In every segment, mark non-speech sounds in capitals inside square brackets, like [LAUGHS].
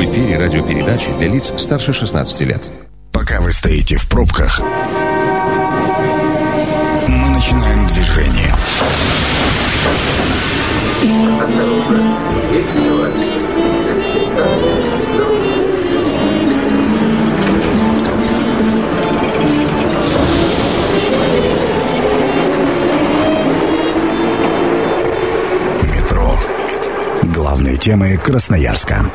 В эфире радиопередачи для лиц старше 16 лет. Пока вы стоите в пробках, мы начинаем движение. Метро. Главные темы Красноярска.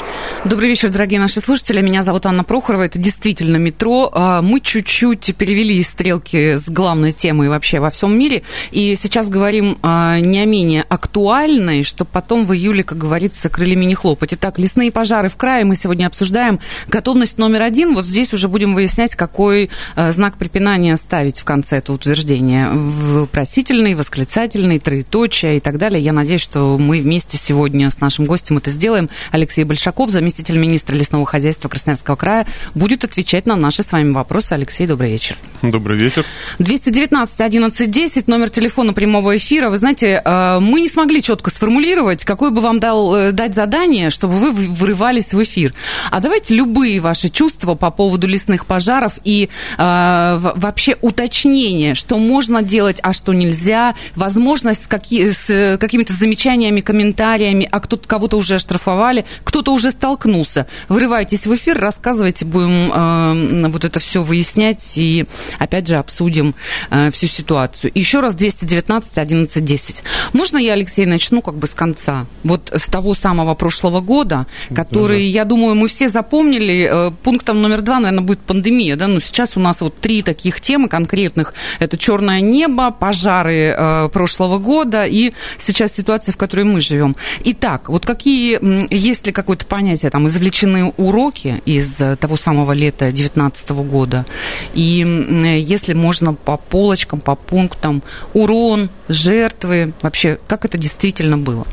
Добрый вечер, дорогие наши слушатели. Меня зовут Анна Прохорова. Это действительно метро. А, Мы чуть-чуть перевели стрелки с главной темы вообще во всем мире. И сейчас говорим а, не о менее актуальной, чтобы потом в июле, как говорится, крыльями не хлопать. Итак, лесные пожары в крае мы сегодня обсуждаем. Готовность номер один. Вот здесь уже будем выяснять, какой а, знак препинания ставить в конце этого утверждения. Вопросительный, восклицательный, троеточие и так далее. Я надеюсь, что мы вместе сегодня с нашим гостем это сделаем. Алексей Большаков, заместитель министра лесного хозяйства Красноярского края, будет отвечать на наши с вами вопросы. Алексей, добрый вечер. Добрый вечер. 219 11 10, номер телефона прямого эфира. Вы знаете, э, мы не смогли четко сформулировать, какое бы вам дал, э, дать задание, чтобы вы вырывались в эфир. А давайте любые ваши чувства по поводу лесных пожаров и э, вообще уточнение, что можно делать, а что нельзя, возможность какие, с какими-то замечаниями, комментариями, а кто-то кого-то уже оштрафовали, кто-то уже столкнулся. Врывайтесь в эфир, рассказывайте, будем э, вот это все выяснять и опять же обсудим э, всю ситуацию. Еще раз 219 11 10. Можно я, Алексей, начну как бы с конца? Вот с того самого прошлого года, который, я думаю, мы все запомнили. Э, Пунктом номер два, наверное, будет пандемия, да, но сейчас у нас вот три таких темы конкретных. Это черное небо, пожары э, прошлого года и сейчас ситуация, в которой мы живем. Итак, вот какие, есть ли какое-то понятие, там, извлечены уроки из э, того самого лета 2019 года? И м, если можно по полочкам, по пунктам, урон, жертвы, вообще, как это действительно было?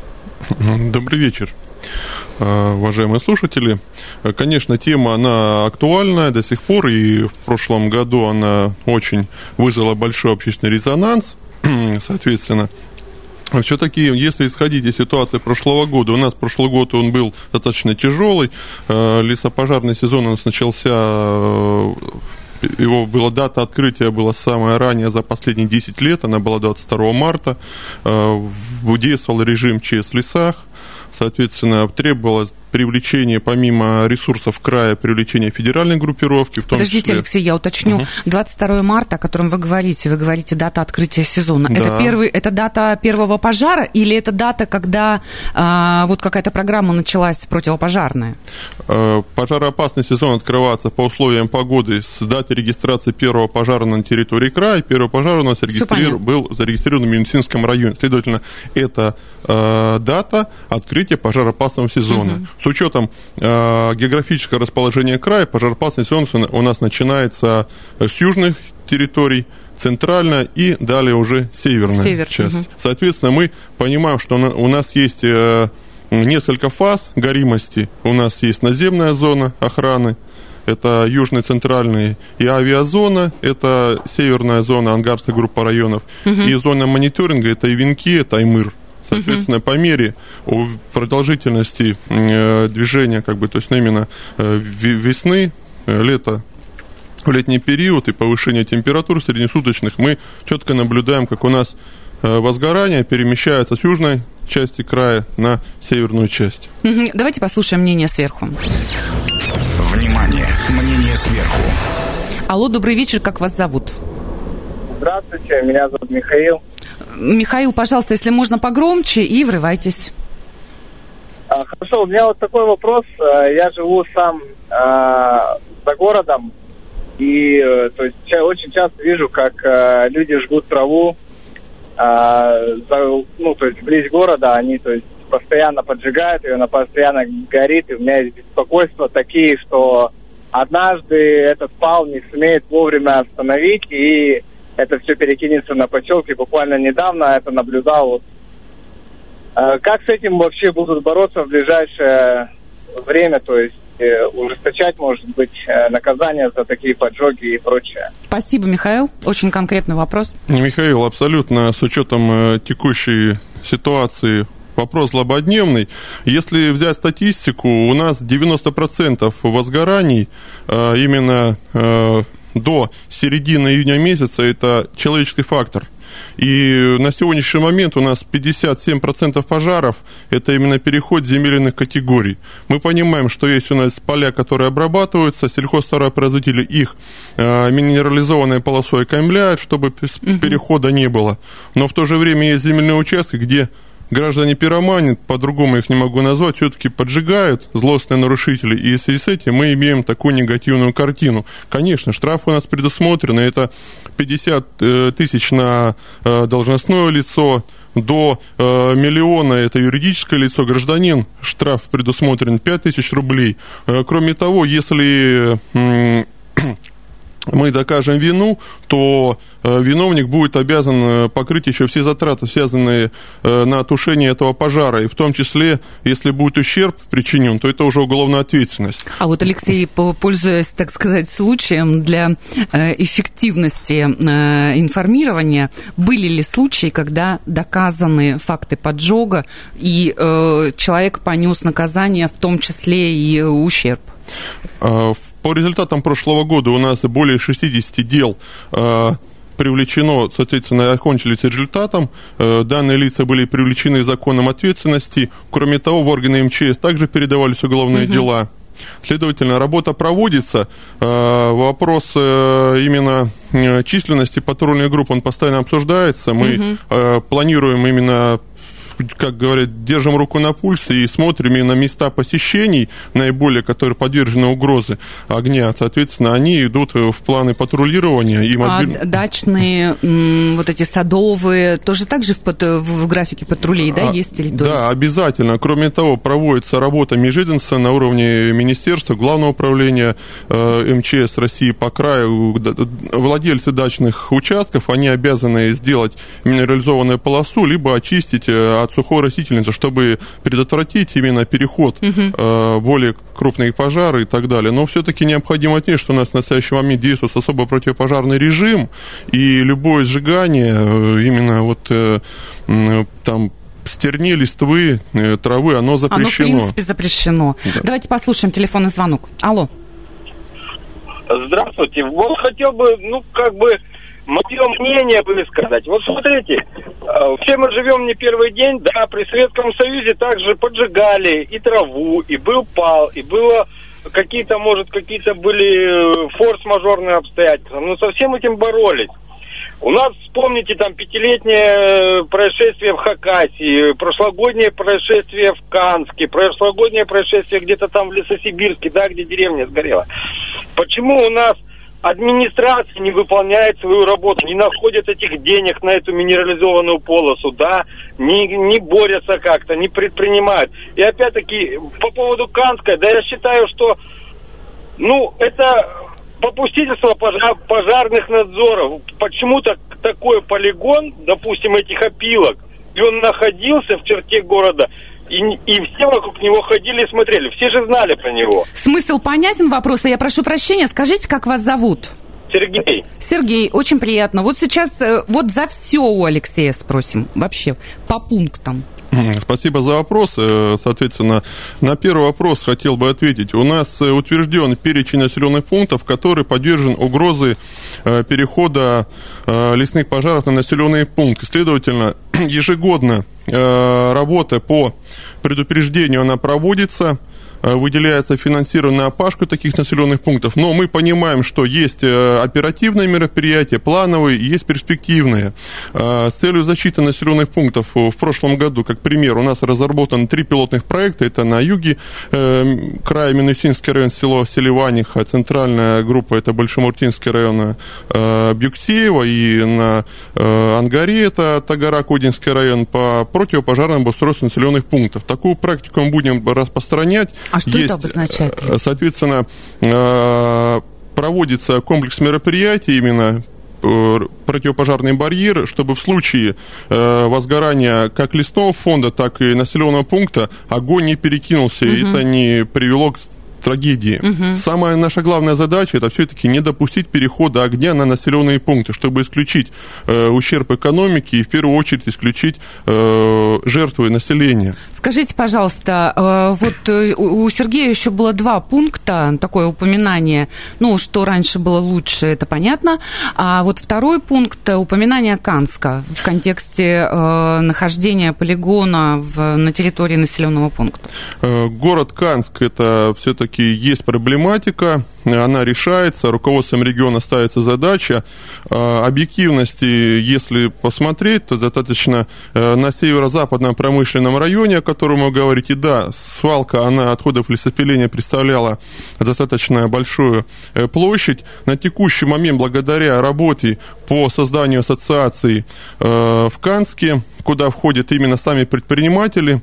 [LAUGHS] Добрый вечер, э, уважаемые слушатели. Э, Конечно, тема, она актуальная до сих пор, и в прошлом году она очень вызвала большой общественный резонанс, [CLEARS THROAT] соответственно. Все-таки, если исходить из ситуации прошлого года, у нас прошлый год он был достаточно тяжелый, э, лесопожарный сезон у нас начался э, его была дата открытия была самая ранняя за последние 10 лет, она была 22 марта. Э, Действовал режим ЧС лесах, соответственно, требовалось привлечение, помимо ресурсов края, привлечение федеральной группировки, в том Подождите, числе... Алексей, я уточню. Мгм. 22 марта, о котором вы говорите, вы говорите дата открытия сезона. Это, Да. первый, это дата первого пожара или это дата, когда а, вот какая-то программа началась противопожарная? Э, Пожароопасный сезон открывается по условиям погоды с даты регистрации первого пожара на территории края. Первый пожар у нас регистрир- был зарегистрирован в Минусинском районе. Следовательно, это э, дата открытия пожароопасного сезона. С учетом э, географического расположения края, пожароопасный сезон у нас начинается с южных территорий, центральная и далее уже северная Север, часть. мгм. Соответственно, мы понимаем, что у нас есть э, несколько фаз горимости. У нас есть наземная зона охраны, это южный, центральный, и авиазона, это северная зона, ангарская группа районов, и зона мониторинга, это и Венки, это Аймыр. Соответственно, по мере продолжительности э, движения, как бы, то есть ну, именно э, ве- весны, э, лета, в летний период и повышение температур среднесуточных, мы четко наблюдаем, как у нас возгорание перемещается с южной части края на северную часть. Мгм. Давайте послушаем мнение сверху. Внимание! Мнение сверху. Алло, добрый вечер, как вас зовут? Здравствуйте, меня зовут Михаил. Михаил, пожалуйста, если можно погромче и врывайтесь. А, Хорошо, у меня вот такой вопрос. А, Я живу сам а, за городом, и э, то есть очень часто вижу, как а, люди жгут траву, а, за- ну, то есть близ города, они, то есть постоянно поджигают ее, она постоянно горит, и у меня есть беспокойства такие, что однажды этот пал не сумеет вовремя остановить, и это все перекинется на поселки. Буквально недавно это наблюдал вот Э, Как с этим вообще будут бороться в ближайшее время? То есть э, ужесточать, может быть, э, наказание за такие поджоги и прочее? Спасибо, Михаил. Очень конкретный вопрос. Михаил, абсолютно с учетом текущей ситуации вопрос злободневный. Если взять статистику, у нас 90% возгораний именно до середины июня месяца это человеческий фактор. И на сегодняшний момент у нас 57% пожаров – это именно переход земельных категорий. Мы понимаем, что есть у нас поля, которые обрабатываются, сельхозтоваропроизводители их э, минерализованной полосой окаймляют, чтобы угу. перехода не было. Но в то же время есть земельные участки, где граждане пироманят, по-другому их не могу назвать, все-таки поджигают злостные нарушители, и в связи с этим мы имеем такую негативную картину. Конечно, штрафы у нас предусмотрены, это 50 э, тысяч на э, должностное лицо, до э, миллиона это юридическое лицо, гражданин, штраф предусмотрен 5 тысяч рублей. Э, кроме того, если мы докажем вину, то э, виновник будет обязан э, покрыть еще все затраты, связанные э, на тушение этого пожара. И в том числе, если будет ущерб причинен, то это уже уголовная ответственность. А вот, Алексей, пользуясь, так сказать, случаем для эффективности информирования, были ли случаи, когда доказаны факты поджога, и человек понес наказание, в том числе и ущерб? В по результатам прошлого года у нас более 60 дел э, привлечено, соответственно, окончились результатом. Э, данные лица были привлечены законом ответственности. Кроме того, в органы МЧС также передавались уголовные угу. дела. Следовательно, работа проводится. Э, вопрос именно численности патрульных групп, он постоянно обсуждается. Мы угу. планируем именно как говорят, держим руку на пульсе и смотрим именно места посещений, наиболее, которые подвержены угрозе огня. Соответственно, они идут в планы патрулирования. И мобиль... А дачные, вот эти садовые, тоже так же в, в графике патрулей, да, а, есть территории? Да, обязательно. Кроме того, проводится работа межведомства на уровне министерства, главного управления э, МЧС России по краю. Владельцы дачных участков, они обязаны сделать минерализованную полосу, либо очистить э, от сухой растительности, чтобы предотвратить именно переход угу. э, более крупные пожары и так далее. Но все-таки необходимо отметить, что у нас в настоящий момент действует особо противопожарный режим, и любое сжигание э, именно вот э, там стерни, листвы, э, травы, оно запрещено. Оно, в принципе, запрещено. Да. Давайте послушаем телефонный звонок. Алло. Здравствуйте. Вот хотел бы, ну, как бы мое мнение высказать. Вот смотрите, э, все мы живем не первый день, да, при Советском Союзе также поджигали и траву, и был пал, и было какие-то, может, какие-то были э, форс-мажорные обстоятельства, но со всем этим боролись. У нас, вспомните, там пятилетнее э, происшествие в Хакасии, прошлогоднее происшествие в Канске, прошлогоднее происшествие где-то там в Лесосибирске, да, где деревня сгорела. Почему у нас администрация не выполняет свою работу, не находит этих денег на эту минерализованную полосу, да, не, не борются как-то, не предпринимают. И опять-таки, по поводу Канска, да я считаю, что, ну, это попустительство пожар, пожарных надзоров. Почему-то такой полигон, допустим, этих опилок, и он находился в черте города, и, и все вокруг него ходили и смотрели. Все же знали про него. Смысл понятен вопроса. Я прошу прощения. Скажите, как вас зовут? Сергей. Сергей, очень приятно. Вот сейчас э, вот за все у Алексея спросим. Вообще, по пунктам. Спасибо за вопрос. Э, соответственно, на первый вопрос хотел бы ответить. У нас э, утвержден перечень населенных пунктов, который подвержен угрозы перехода лесных пожаров на населенные пункты. Следовательно, ежегодно работа по предупреждению она проводится – Э, выделяется финансирование на опашку таких населенных пунктов, но мы понимаем, что есть э, оперативные мероприятия, плановые, есть перспективные. Э, с целью защиты населенных пунктов в прошлом году, как пример, у нас разработаны три пилотных проекта. Это на юге края Минусинский район, село Селиваниха, центральная группа, это Большомуртинский район Бюксеева, и на Ангаре, это Тагара, Кодинский район, по противопожарному обустройству населенных пунктов. Такую практику мы будем распространять. А что есть, это обозначает? Э, соответственно, э, проводится комплекс мероприятий именно э, противопожарный барьер, чтобы в случае возгорания как лесного фонда, так и населенного пункта огонь не перекинулся, угу. и это не привело к трагедии. Самая наша главная задача это все-таки не допустить перехода огня на населенные пункты, чтобы исключить э, ущерб экономики и в первую очередь исключить э, жертвы населения. Скажите, пожалуйста, э, вот э, у Сергея еще было два пункта, такое упоминание, ну, что раньше было лучше, это понятно, а вот второй пункт – упоминание Канска в контексте э, нахождения полигона в, на территории населенного пункта. Э, город Канск – это все-таки есть проблематика, она решается, руководством региона ставится задача. Э, объективности, если посмотреть, то достаточно э, на северо-западном промышленном районе, о котором вы говорите, да, свалка, она отходов лесопиления представляла достаточно большую площадь. На текущий момент, благодаря работе по созданию ассоциаций в Канске, куда входят именно сами предприниматели,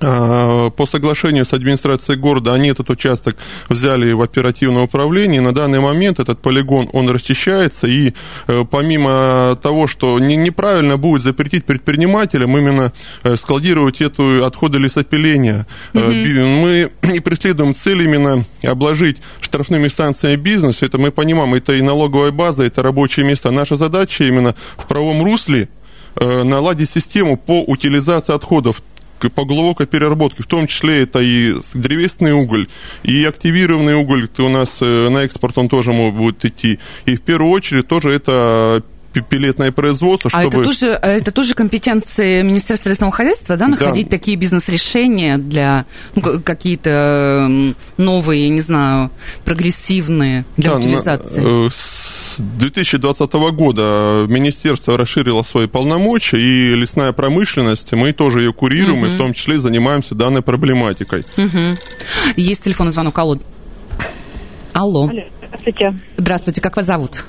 по соглашению с администрацией города они этот участок взяли в оперативное управление. На данный момент этот полигон, он расчищается. И э, помимо того, что неправильно будет запретить предпринимателям именно э, складировать эту отходы лесопиления, угу. мы не преследуем цель именно обложить штрафными станциями бизнес. Это мы понимаем, это и налоговая база, это рабочие места. Наша задача именно в правом русле наладить систему по утилизации отходов по глубокой переработке, в том числе это и древесный уголь, и активированный уголь, у нас э, на экспорт он тоже будет идти. И в первую очередь тоже это пилетное производство, чтобы... А это тоже, это тоже компетенции Министерства лесного хозяйства, да, находить да. такие бизнес-решения для ну, какие-то новые, не знаю, прогрессивные для да, утилизации? На, э, с 2020 года министерство расширило свои полномочия, и лесная промышленность, мы тоже ее курируем, угу. и в том числе занимаемся данной проблематикой. Угу. Есть телефонный звонок, алло. Алло. Алло. Здравствуйте. Здравствуйте, как вас зовут?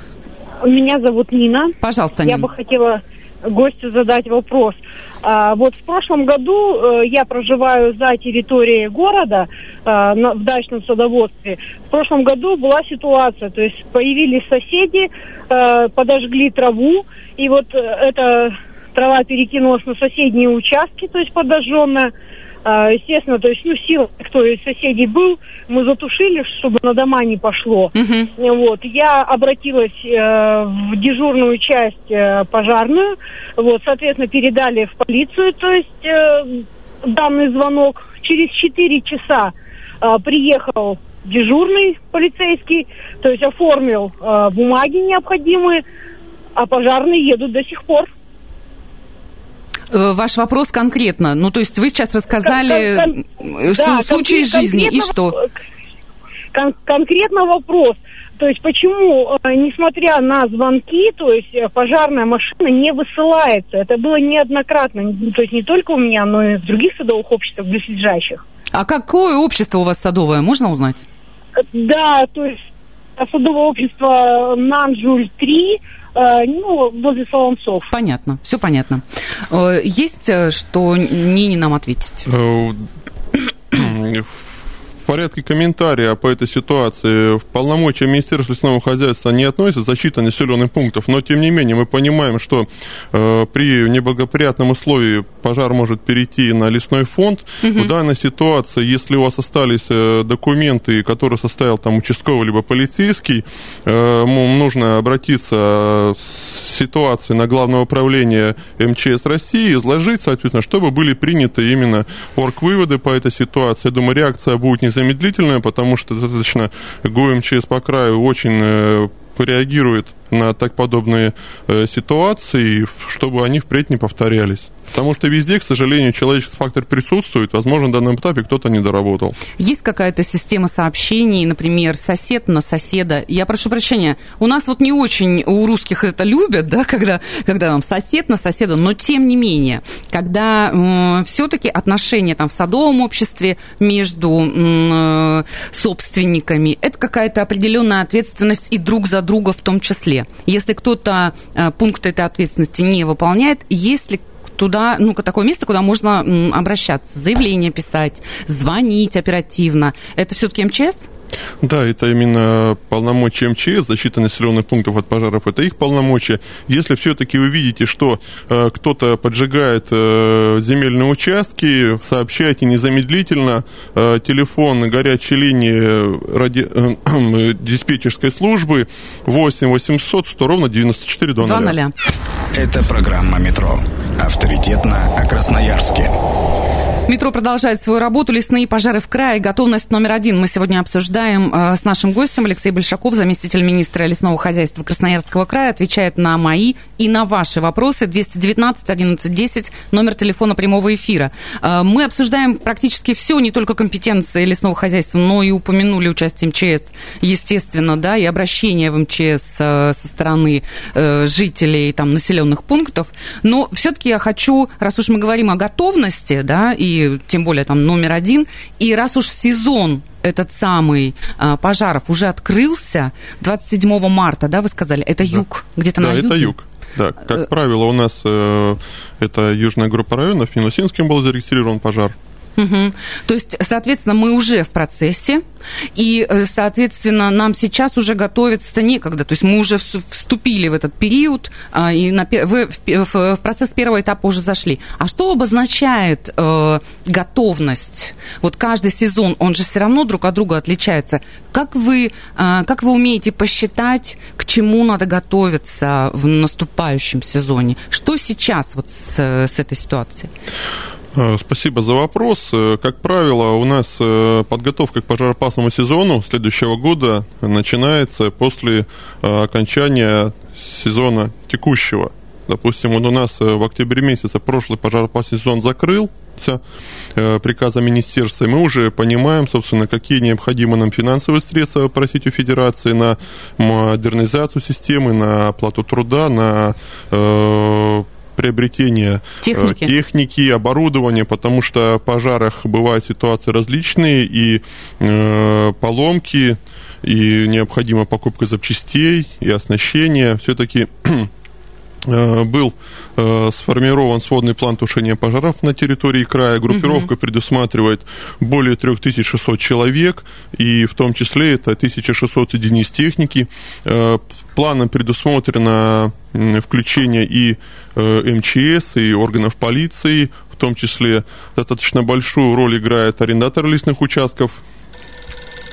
Меня зовут Нина. Пожалуйста, Нина. Я бы хотела гостю задать вопрос. А, вот в прошлом году э, я проживаю за территорией города э, на, в дачном садоводстве. В прошлом году была ситуация, то есть появились соседи, э, подожгли траву, и вот э, эта трава перекинулась на соседние участки, то есть подожженная. А, естественно, то есть, ну, сил, кто из соседей был, мы затушили, чтобы на дома не пошло. Uh-huh. Вот, я обратилась э, в дежурную часть э, пожарную, вот, соответственно, передали в полицию, то есть, э, данный звонок. Через 4 часа э, приехал дежурный полицейский, то есть оформил э, бумаги необходимые, а пожарные едут до сих пор. Э, ваш вопрос конкретно. Ну, то есть вы сейчас рассказали кон- кон- да, случай из жизни, и что? Кон- конкретно вопрос. То есть почему, э, несмотря на звонки, то есть э, пожарная машина не высылается? Это было неоднократно. То есть не только у меня, но и в других садовых обществах близлежащих. А какое общество у вас садовое, можно узнать? Да, то есть садовое общество Нанжуль-3, Э, ну, возле Солонцов. Понятно, все понятно. Э, есть э, что Нине нам ответить? В порядке комментария по этой ситуации в полномочия Министерства лесного хозяйства не относится защита населенных пунктов, но тем не менее мы понимаем, что э, при неблагоприятном условии пожар может перейти на лесной фонд. Угу. В данной ситуации, если у вас остались э, документы, которые составил там участковый либо полицейский, э, нужно обратиться с ситуацией на Главное управление МЧС России, изложить, соответственно, чтобы были приняты именно орг-выводы по этой ситуации. Я думаю, реакция будет незамедлительная, потому что достаточно ГУМЧС по краю очень э, реагирует на так подобные ситуации, чтобы они впредь не повторялись. Потому что везде, к сожалению, человеческий фактор присутствует. Возможно, на данном этапе кто-то не доработал. Есть какая-то система сообщений, например, сосед на соседа? Я прошу прощения, у нас вот не очень у русских это любят, да, когда, когда там сосед на соседа, но тем не менее, когда э, все-таки отношения там в садовом обществе между э, собственниками, это какая-то определенная ответственность и друг за друга в том числе. Если кто-то э, пункт этой ответственности не выполняет, есть ли туда, ну, такое место, куда можно обращаться, заявление писать, звонить оперативно. Это все-таки МЧС? Да, это именно полномочия МЧС, защита населенных пунктов от пожаров, это их полномочия. Если все-таки вы видите, что э, кто-то поджигает э, земельные участки, сообщайте незамедлительно. Э, телефон горячей линии ради, э, [CLEARS THROAT] диспетчерской службы 8 800 100 ровно 94 00. 2 Это программа «Метро». Авторитетно о Красноярске. Метро продолжает свою работу. Лесные пожары в крае. Готовность номер один. Мы сегодня обсуждаем э, с нашим гостем Алексей Большаков, заместитель министра лесного хозяйства Красноярского края, отвечает на мои и на ваши вопросы. 219 11 10, номер телефона прямого эфира. Э, мы обсуждаем практически все, не только компетенции лесного хозяйства, но и упомянули участие МЧС, естественно, да, и обращение в МЧС э, со стороны жителей там, населенных пунктов. Но все-таки я хочу, раз уж мы говорим о готовности, да, и тем более там номер один. И раз уж сезон этот самый а, пожаров уже открылся 27 марта, да, вы сказали, это да. юг, где-то да, на юге? это юг. Да, как э, правило, у нас э, это южная группа районов, в Минусинском был зарегистрирован пожар. Угу. То есть, соответственно, мы уже в процессе, и, э, соответственно, нам сейчас уже готовиться-то некогда. То есть мы уже вступили в этот период, а, и на, в, в, в процесс первого этапа уже зашли. А что обозначает э, готовность? Вот каждый сезон, он же все равно друг от друга отличается. Как вы, э, как вы умеете посчитать, к чему надо готовиться в наступающем сезоне? Что сейчас вот с, с этой ситуацией? Э, спасибо за вопрос. Э, как правило, у нас э, подготовка к пожароопасному сезону следующего года начинается после окончания сезона текущего. Допустим, вот у нас в октябре месяце прошлый пожароопасный сезон закрылся приказом министерства, и мы уже понимаем, собственно, какие необходимы нам финансовые средства просить у Федерации на модернизацию системы, на оплату труда, на приобретения э, техники. техники, оборудования, потому что в пожарах бывают ситуации различные, и э, поломки, и необходима покупка запчастей, и оснащения. Все-таки [CLEARS THROAT] э, был э, сформирован сводный план тушения пожаров на территории края. Группировка угу. предусматривает более 3600 человек, и в том числе это 1600 единиц техники. Э, планом предусмотрено включение и э, МЧС, и органов полиции, в том числе достаточно большую роль играет арендатор лесных участков,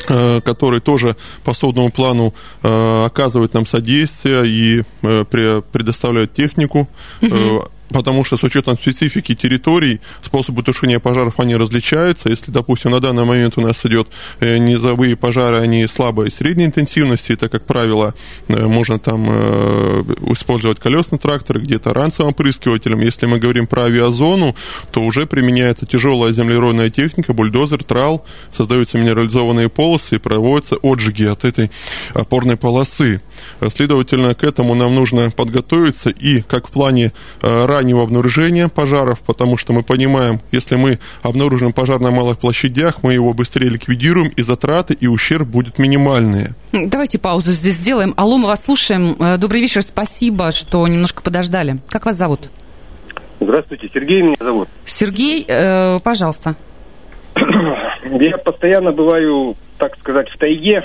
э, который тоже по сводному плану э, оказывает нам содействие и предоставляет технику. Угу потому что с учетом специфики территорий способы тушения пожаров, они различаются. Если, допустим, на данный момент у нас идет э, низовые пожары, они слабой и средней интенсивности, это, как правило, э, можно там э, использовать колесный трактор, где-то ранцевым опрыскивателем. Если мы говорим про авиазону, то уже применяется тяжелая землеройная техника, бульдозер, трал, создаются минерализованные полосы и проводятся отжиги от этой опорной полосы. Следовательно, к этому нам нужно подготовиться и как в плане раннего обнаружения пожаров, потому что мы понимаем, если мы обнаружим пожар на малых площадях, мы его быстрее ликвидируем, и затраты, и ущерб будут минимальные. Давайте паузу здесь сделаем. Алло, мы вас слушаем. Э, добрый вечер, спасибо, что немножко подождали. Как вас зовут? Здравствуйте, Сергей меня зовут. Сергей, э, пожалуйста. [CLEARS THROAT] Я постоянно бываю, так сказать, в тайге,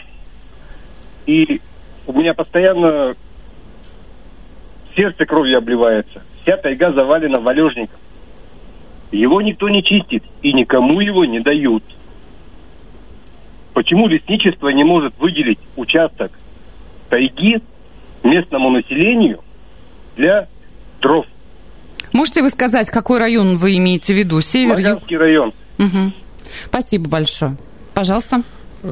и у меня постоянно сердце кровью обливается вся тайга завалена валежником. Его никто не чистит и никому его не дают. Почему лесничество не может выделить участок тайги местному населению для дров? Можете вы сказать, какой район вы имеете в виду? Север, Маганский район. Угу. Спасибо большое. Пожалуйста.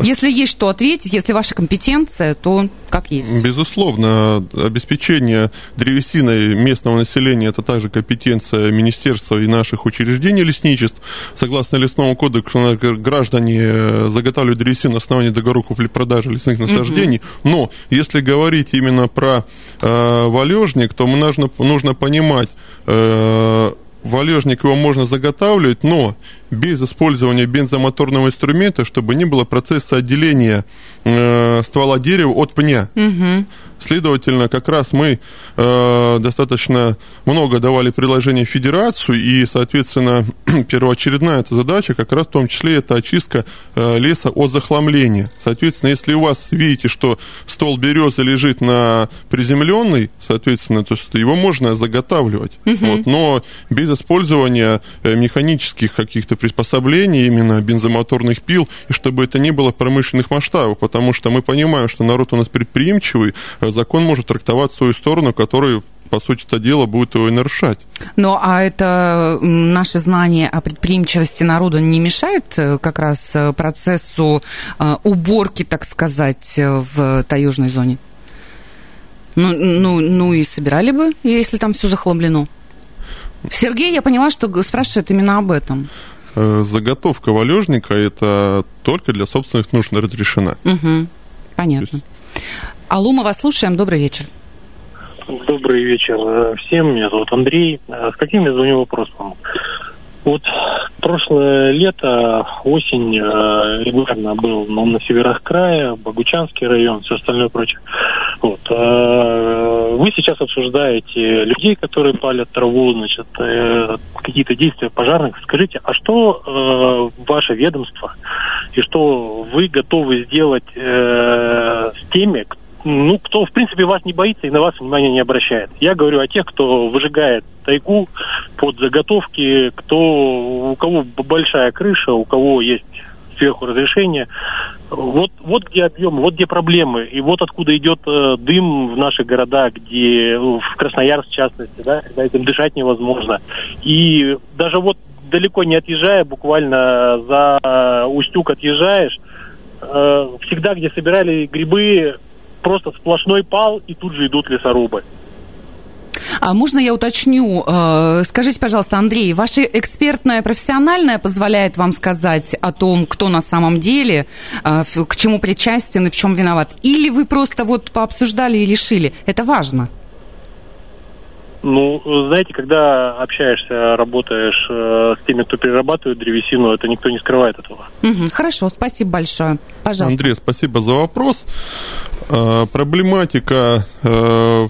Если есть что ответить, если ваша компетенция, то как есть. Безусловно, обеспечение древесиной местного населения – это также компетенция министерства и наших учреждений лесничеств. Согласно лесному кодексу, граждане заготавливают древесину на основании договора купли-продажи лесных насаждений. Угу. Но если говорить именно про э, валежник, то мы нужно, нужно понимать, э, валежник его можно заготавливать, но без использования бензомоторного инструмента, чтобы не было процесса отделения э, ствола дерева от пня. Угу. Следовательно, как раз мы э, достаточно много давали предложений в Федерацию, и, соответственно, [CLEARS THROAT] первоочередная эта задача как раз в том числе это очистка э, леса от захламления. Соответственно, если у вас видите, что стол березы лежит на приземленный, соответственно, то есть его можно заготавливать. Угу. Вот, но без использования э, механических каких-то приспособлений, именно бензомоторных пил, и чтобы это не было промышленных масштабах, потому что мы понимаем, что народ у нас предприимчивый, а закон может трактовать свою сторону, который по сути это дело, будет его и нарушать. Ну, а это наше знание о предприимчивости народа не мешает э, как раз э, процессу уборки, так сказать, в таежной зоне? Ну, ну, ну и собирали бы, если там все захламлено. Сергей, я поняла, что спрашивает именно об этом. Э, заготовка валежника это только для собственных нужд разрешена. Угу. Понятно. Алло, мы вас слушаем. Добрый вечер. Добрый вечер э, всем. Меня зовут Андрей. Э, с каким я звоню вопросом? Вот прошлое лето, осень э, регулярно был ну, на северах края, Богучанский район, все остальное прочее. Вот. Вы сейчас обсуждаете людей, которые палят траву, значит, какие-то действия пожарных. Скажите, а что ваше ведомство и что вы готовы сделать с теми, ну, кто, в принципе, вас не боится и на вас внимания не обращает. Я говорю о тех, кто выжигает тайгу под заготовки, кто, у кого большая крыша, у кого есть сверху разрешение. Вот, вот где объем, вот где проблемы. И вот откуда идет э, дым в наших городах, где в Красноярск в частности, да, когда этим дышать невозможно. И даже вот далеко не отъезжая, буквально за Устюг отъезжаешь, э, всегда, где собирали грибы, просто сплошной пал, и тут же идут лесорубы. А можно я уточню? Э, скажите, пожалуйста, Андрей, ваше экспертное, профессиональное позволяет вам сказать о том, кто на самом деле, э, к чему причастен и в чем виноват? Или вы просто вот пообсуждали и решили? Это важно. Ну, знаете, когда общаешься, работаешь э, с теми, кто перерабатывает древесину, это никто не скрывает этого. Угу, хорошо, спасибо большое. Пожалуйста. Андрей, спасибо за вопрос. Э, проблематика э,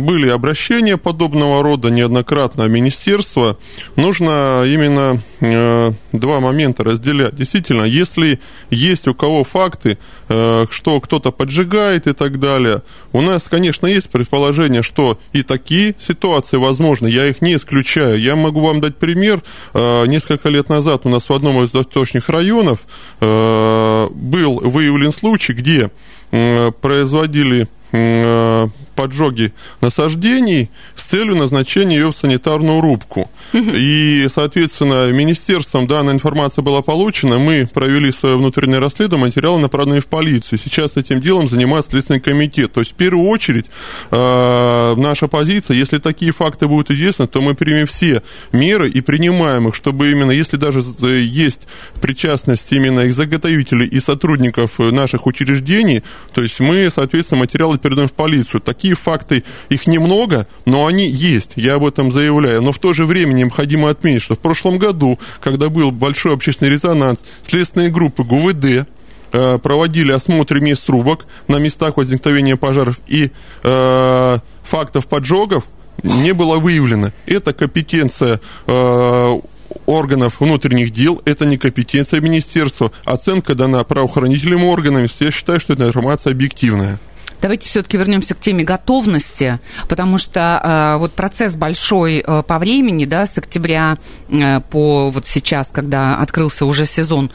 были обращения подобного рода неоднократно министерство. Нужно именно э, два момента разделять. Действительно, если есть у кого факты, э, что кто-то поджигает и так далее, у нас, конечно, есть предположение, что и такие ситуации возможны. Я их не исключаю. Я могу вам дать пример. Э, несколько лет назад у нас в одном из восточных районов э, был выявлен случай, где э, производили э, поджоги насаждений с целью назначения ее в санитарную рубку. И, соответственно, министерством данная информация была получена, мы провели свое внутреннее расследование, материалы направлены в полицию. Сейчас этим делом занимается Следственный комитет. То есть, в первую очередь, э, наша позиция, если такие факты будут известны, то мы примем все меры и принимаем их, чтобы именно, если даже есть причастность именно их заготовителей и сотрудников наших учреждений, то есть мы, соответственно, материалы передаем в полицию. Такие факты, их немного, но они есть, я об этом заявляю. Но в то же время необходимо отметить, что в прошлом году, когда был большой общественный резонанс, следственные группы ГУВД, э, проводили осмотры мест трубок на местах возникновения пожаров и э, фактов поджогов не было выявлено. Это компетенция э, органов внутренних дел, это не компетенция министерства. Оценка дана правоохранительными органами. Я считаю, что эта информация объективная. Давайте все-таки вернемся к теме готовности, потому что э, вот процесс большой э, по времени, да, с октября э, по вот сейчас, когда открылся уже сезон,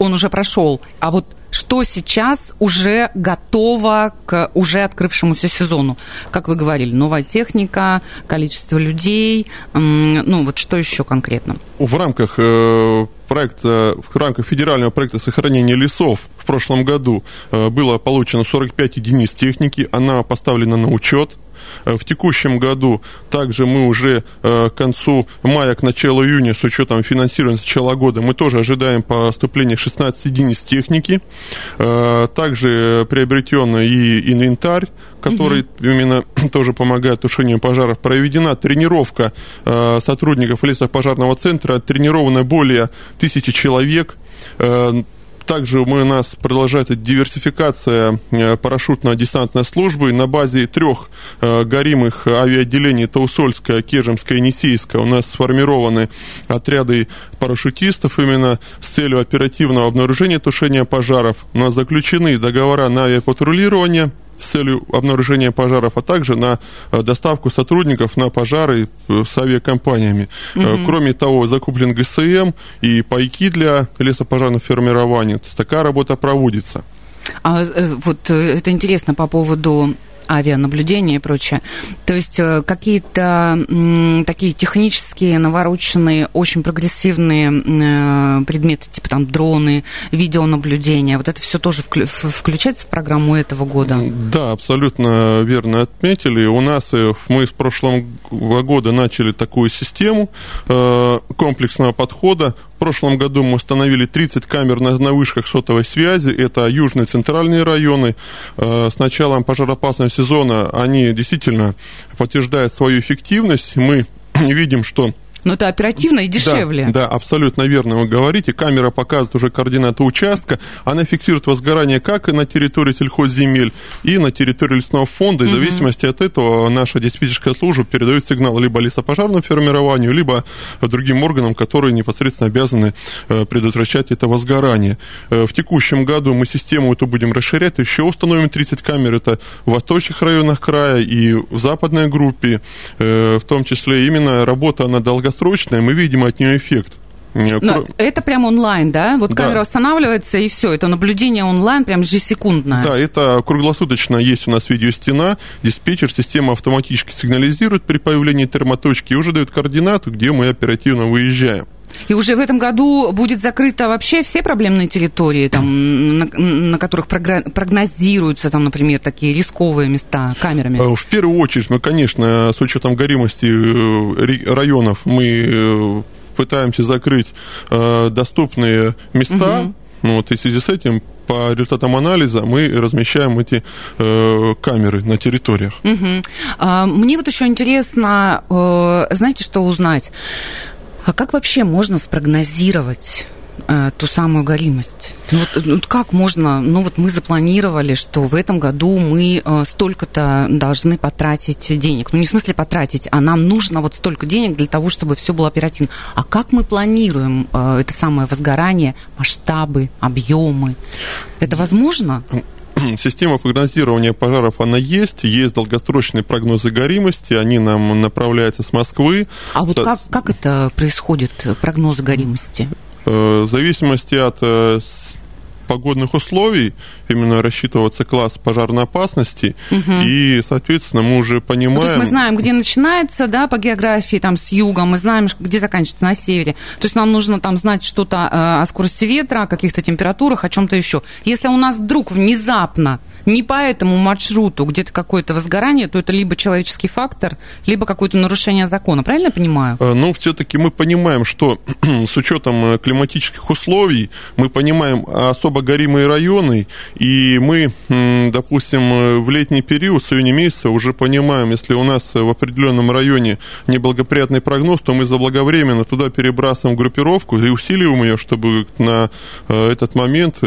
он уже прошел. А вот что сейчас уже готово к уже открывшемуся сезону? Как вы говорили, новая техника, количество людей, ну вот что еще конкретно? В рамках э, проекта, в рамках федерального проекта сохранения лесов в прошлом году э, было получено 45 единиц техники, она поставлена на учет, Э, в текущем году также мы уже э, к концу мая, к началу июня, с учетом финансирования с начала года, мы тоже ожидаем поступления 16 единиц техники. Э, также приобретен и инвентарь, который угу. именно [CLEARS THROAT] тоже помогает тушению пожаров. Проведена тренировка сотрудников лесопожарного центра, тренировано более тысячи человек также у нас продолжается диверсификация парашютно-десантной службы. На базе трех горимых авиаотделений Таусольская, Кежемская и Несейская у нас сформированы отряды парашютистов именно с целью оперативного обнаружения тушения пожаров. У нас заключены договора на авиапатрулирование – с целью обнаружения пожаров, а также на э, доставку сотрудников на пожары э, с авиакомпаниями. Mm-hmm. Кроме того, закуплен ГСМ и пайки для лесопожарных формирований. То есть такая работа проводится. А вот это интересно по поводу авианаблюдения и прочее. То есть э, какие-то такие технические, навороченные, очень прогрессивные э, предметы, типа там дроны, видеонаблюдение, вот это все тоже включается в программу этого года? Да, абсолютно верно отметили. У нас э, мы с прошлого года начали такую систему комплексного подхода в прошлом году мы установили 30 камер на, на вышках сотовой связи. Это южные центральные районы. Э, с началом пожароопасного сезона они действительно подтверждают свою эффективность. Мы [CLEARS THROAT] видим, что но это оперативно и дешевле. Да, да, абсолютно верно вы говорите. Камера показывает уже координаты участка. Она фиксирует возгорание как и на территории сельхозземель, и на территории лесного фонда. И в зависимости от этого наша диспетчерская служба передает сигнал либо лесопожарному формированию, либо другим органам, которые непосредственно обязаны э, предотвращать это возгорание. Э, в текущем году мы систему эту будем расширять. Еще установим 30 камер. Это в восточных районах края и в западной группе. Э, в том числе именно работа на долгосрочном долгосрочная, мы видим от нее эффект. Но это прям онлайн, да? Вот да. камера устанавливается, и все, это наблюдение онлайн, прям ежесекундное. Да, это круглосуточно есть у нас видеостена, диспетчер, система автоматически сигнализирует при появлении термоточки и уже дает координату, где мы оперативно выезжаем. И уже в этом году будет закрыто вообще все проблемные территории, там, на, на которых прогнозируются, там, например, такие рисковые места камерами? Э, в первую очередь, мы, конечно, с учетом горимости э, районов, мы э, пытаемся закрыть доступные места. Угу. Вот, и в связи с этим по результатам анализа мы размещаем эти э, камеры на территориях. Угу. Мне вот еще интересно, э, знаете, что узнать? А как вообще можно спрогнозировать э, ту самую горимость? Ну, вот, ну, как можно, ну вот мы запланировали, что в этом году мы э, столько-то должны потратить денег. Ну не в смысле потратить, а нам нужно вот столько денег для того, чтобы все было оперативно. А как мы планируем э, это самое возгорание, масштабы, объемы? Это возможно? [CLEARS THROAT] система прогнозирования пожаров, она есть, есть долгосрочные прогнозы горимости, они нам направляются с Москвы. А вот как, как это происходит, прогнозы горимости? Э, в зависимости от э, погодных условий именно рассчитываться класс пожарной опасности, угу. и, соответственно, мы уже понимаем... Ну, то есть мы знаем, где начинается, да, по географии, там, с юга, мы знаем, где заканчивается на севере. То есть нам нужно там знать что-то э, о скорости ветра, о каких-то температурах, о чем-то еще. Если у нас вдруг внезапно не по этому маршруту где-то какое-то возгорание, то это либо человеческий фактор, либо какое-то нарушение закона. Правильно я понимаю? Э, ну, все-таки мы понимаем, что [CLEARS THROAT] с учетом э, климатических условий мы понимаем особо горимые районы, и мы, допустим, э, в летний период, с июня месяца, уже понимаем, если у нас в определенном районе неблагоприятный прогноз, то мы заблаговременно туда перебрасываем группировку и усиливаем ее, чтобы на этот момент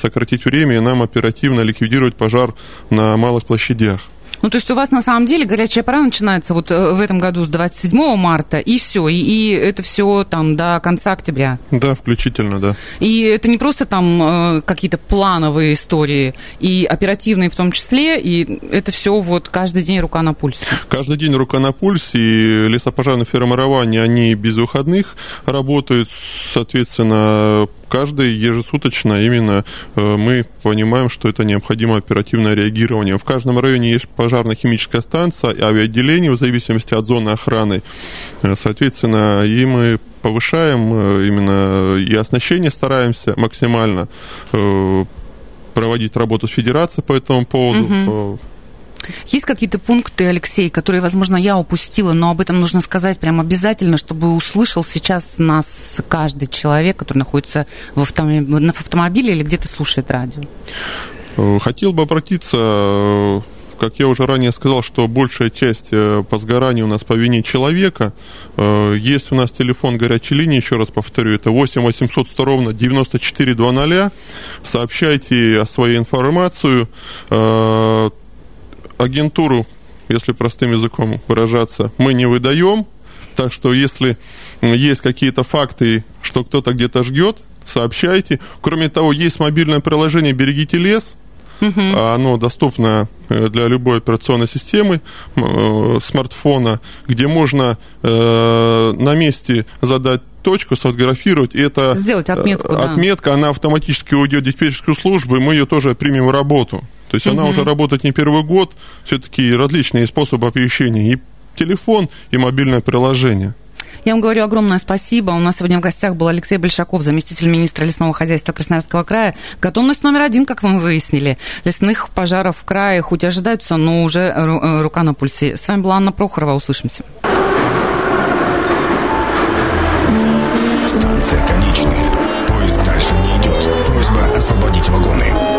сократить время и нам оперативно ликвидировать пожар на малых площадях. Ну, то есть у вас на самом деле горячая пора начинается вот э, в этом году с 27 марта, и все, и, и это все там до конца октября. Да, включительно, да. И это не просто там э, какие-то плановые истории, и оперативные в том числе, и это все вот каждый день рука на пульсе. Каждый день рука на пульсе, и лесопожарное формирование, они без выходных работают, соответственно, каждый ежесуточно именно э, мы понимаем, что это необходимо оперативное реагирование. В каждом районе есть пожарно-химическая станция, авиаотделение в зависимости от зоны охраны. Э, соответственно, и мы повышаем э, именно и оснащение стараемся максимально проводить работу с федерацией по этому поводу. Угу. Есть какие-то пункты, Алексей, которые, возможно, я упустила, но об этом нужно сказать прям обязательно, чтобы услышал сейчас нас каждый человек, который находится в автомобиле, в автомобиле или где-то слушает радио? Хотел бы обратиться как я уже ранее сказал, что большая часть э, по сгоранию у нас по вине человека. Э, есть у нас телефон горячей линии, еще раз повторю, это 8 800 100 ровно 9420. Сообщайте о своей информацию. Э, агентуру, если простым языком выражаться, мы не выдаем. Так что если есть какие-то факты, что кто-то где-то ждет, сообщайте. Кроме того, есть мобильное приложение «Берегите лес», Угу. Оно доступно э, для любой операционной системы э, смартфона, где можно э, на месте задать точку, сфотографировать, и это Сделать отметку, отметка, да. она автоматически уйдет в диспетчерскую службу, и мы ее тоже примем в работу. То есть угу. она уже работает не первый год, все-таки различные способы оповещения, и телефон, и мобильное приложение. Я вам говорю огромное спасибо. У нас сегодня в гостях был Алексей Большаков, заместитель министра лесного хозяйства Красноярского края. Готовность номер один, как мы выяснили. Лесных пожаров в крае хоть ожидаются, но уже э, рука на пульсе. С вами была Анна Прохорова. Услышимся. Станция конечная. Поезд дальше не идет. Просьба освободить вагоны.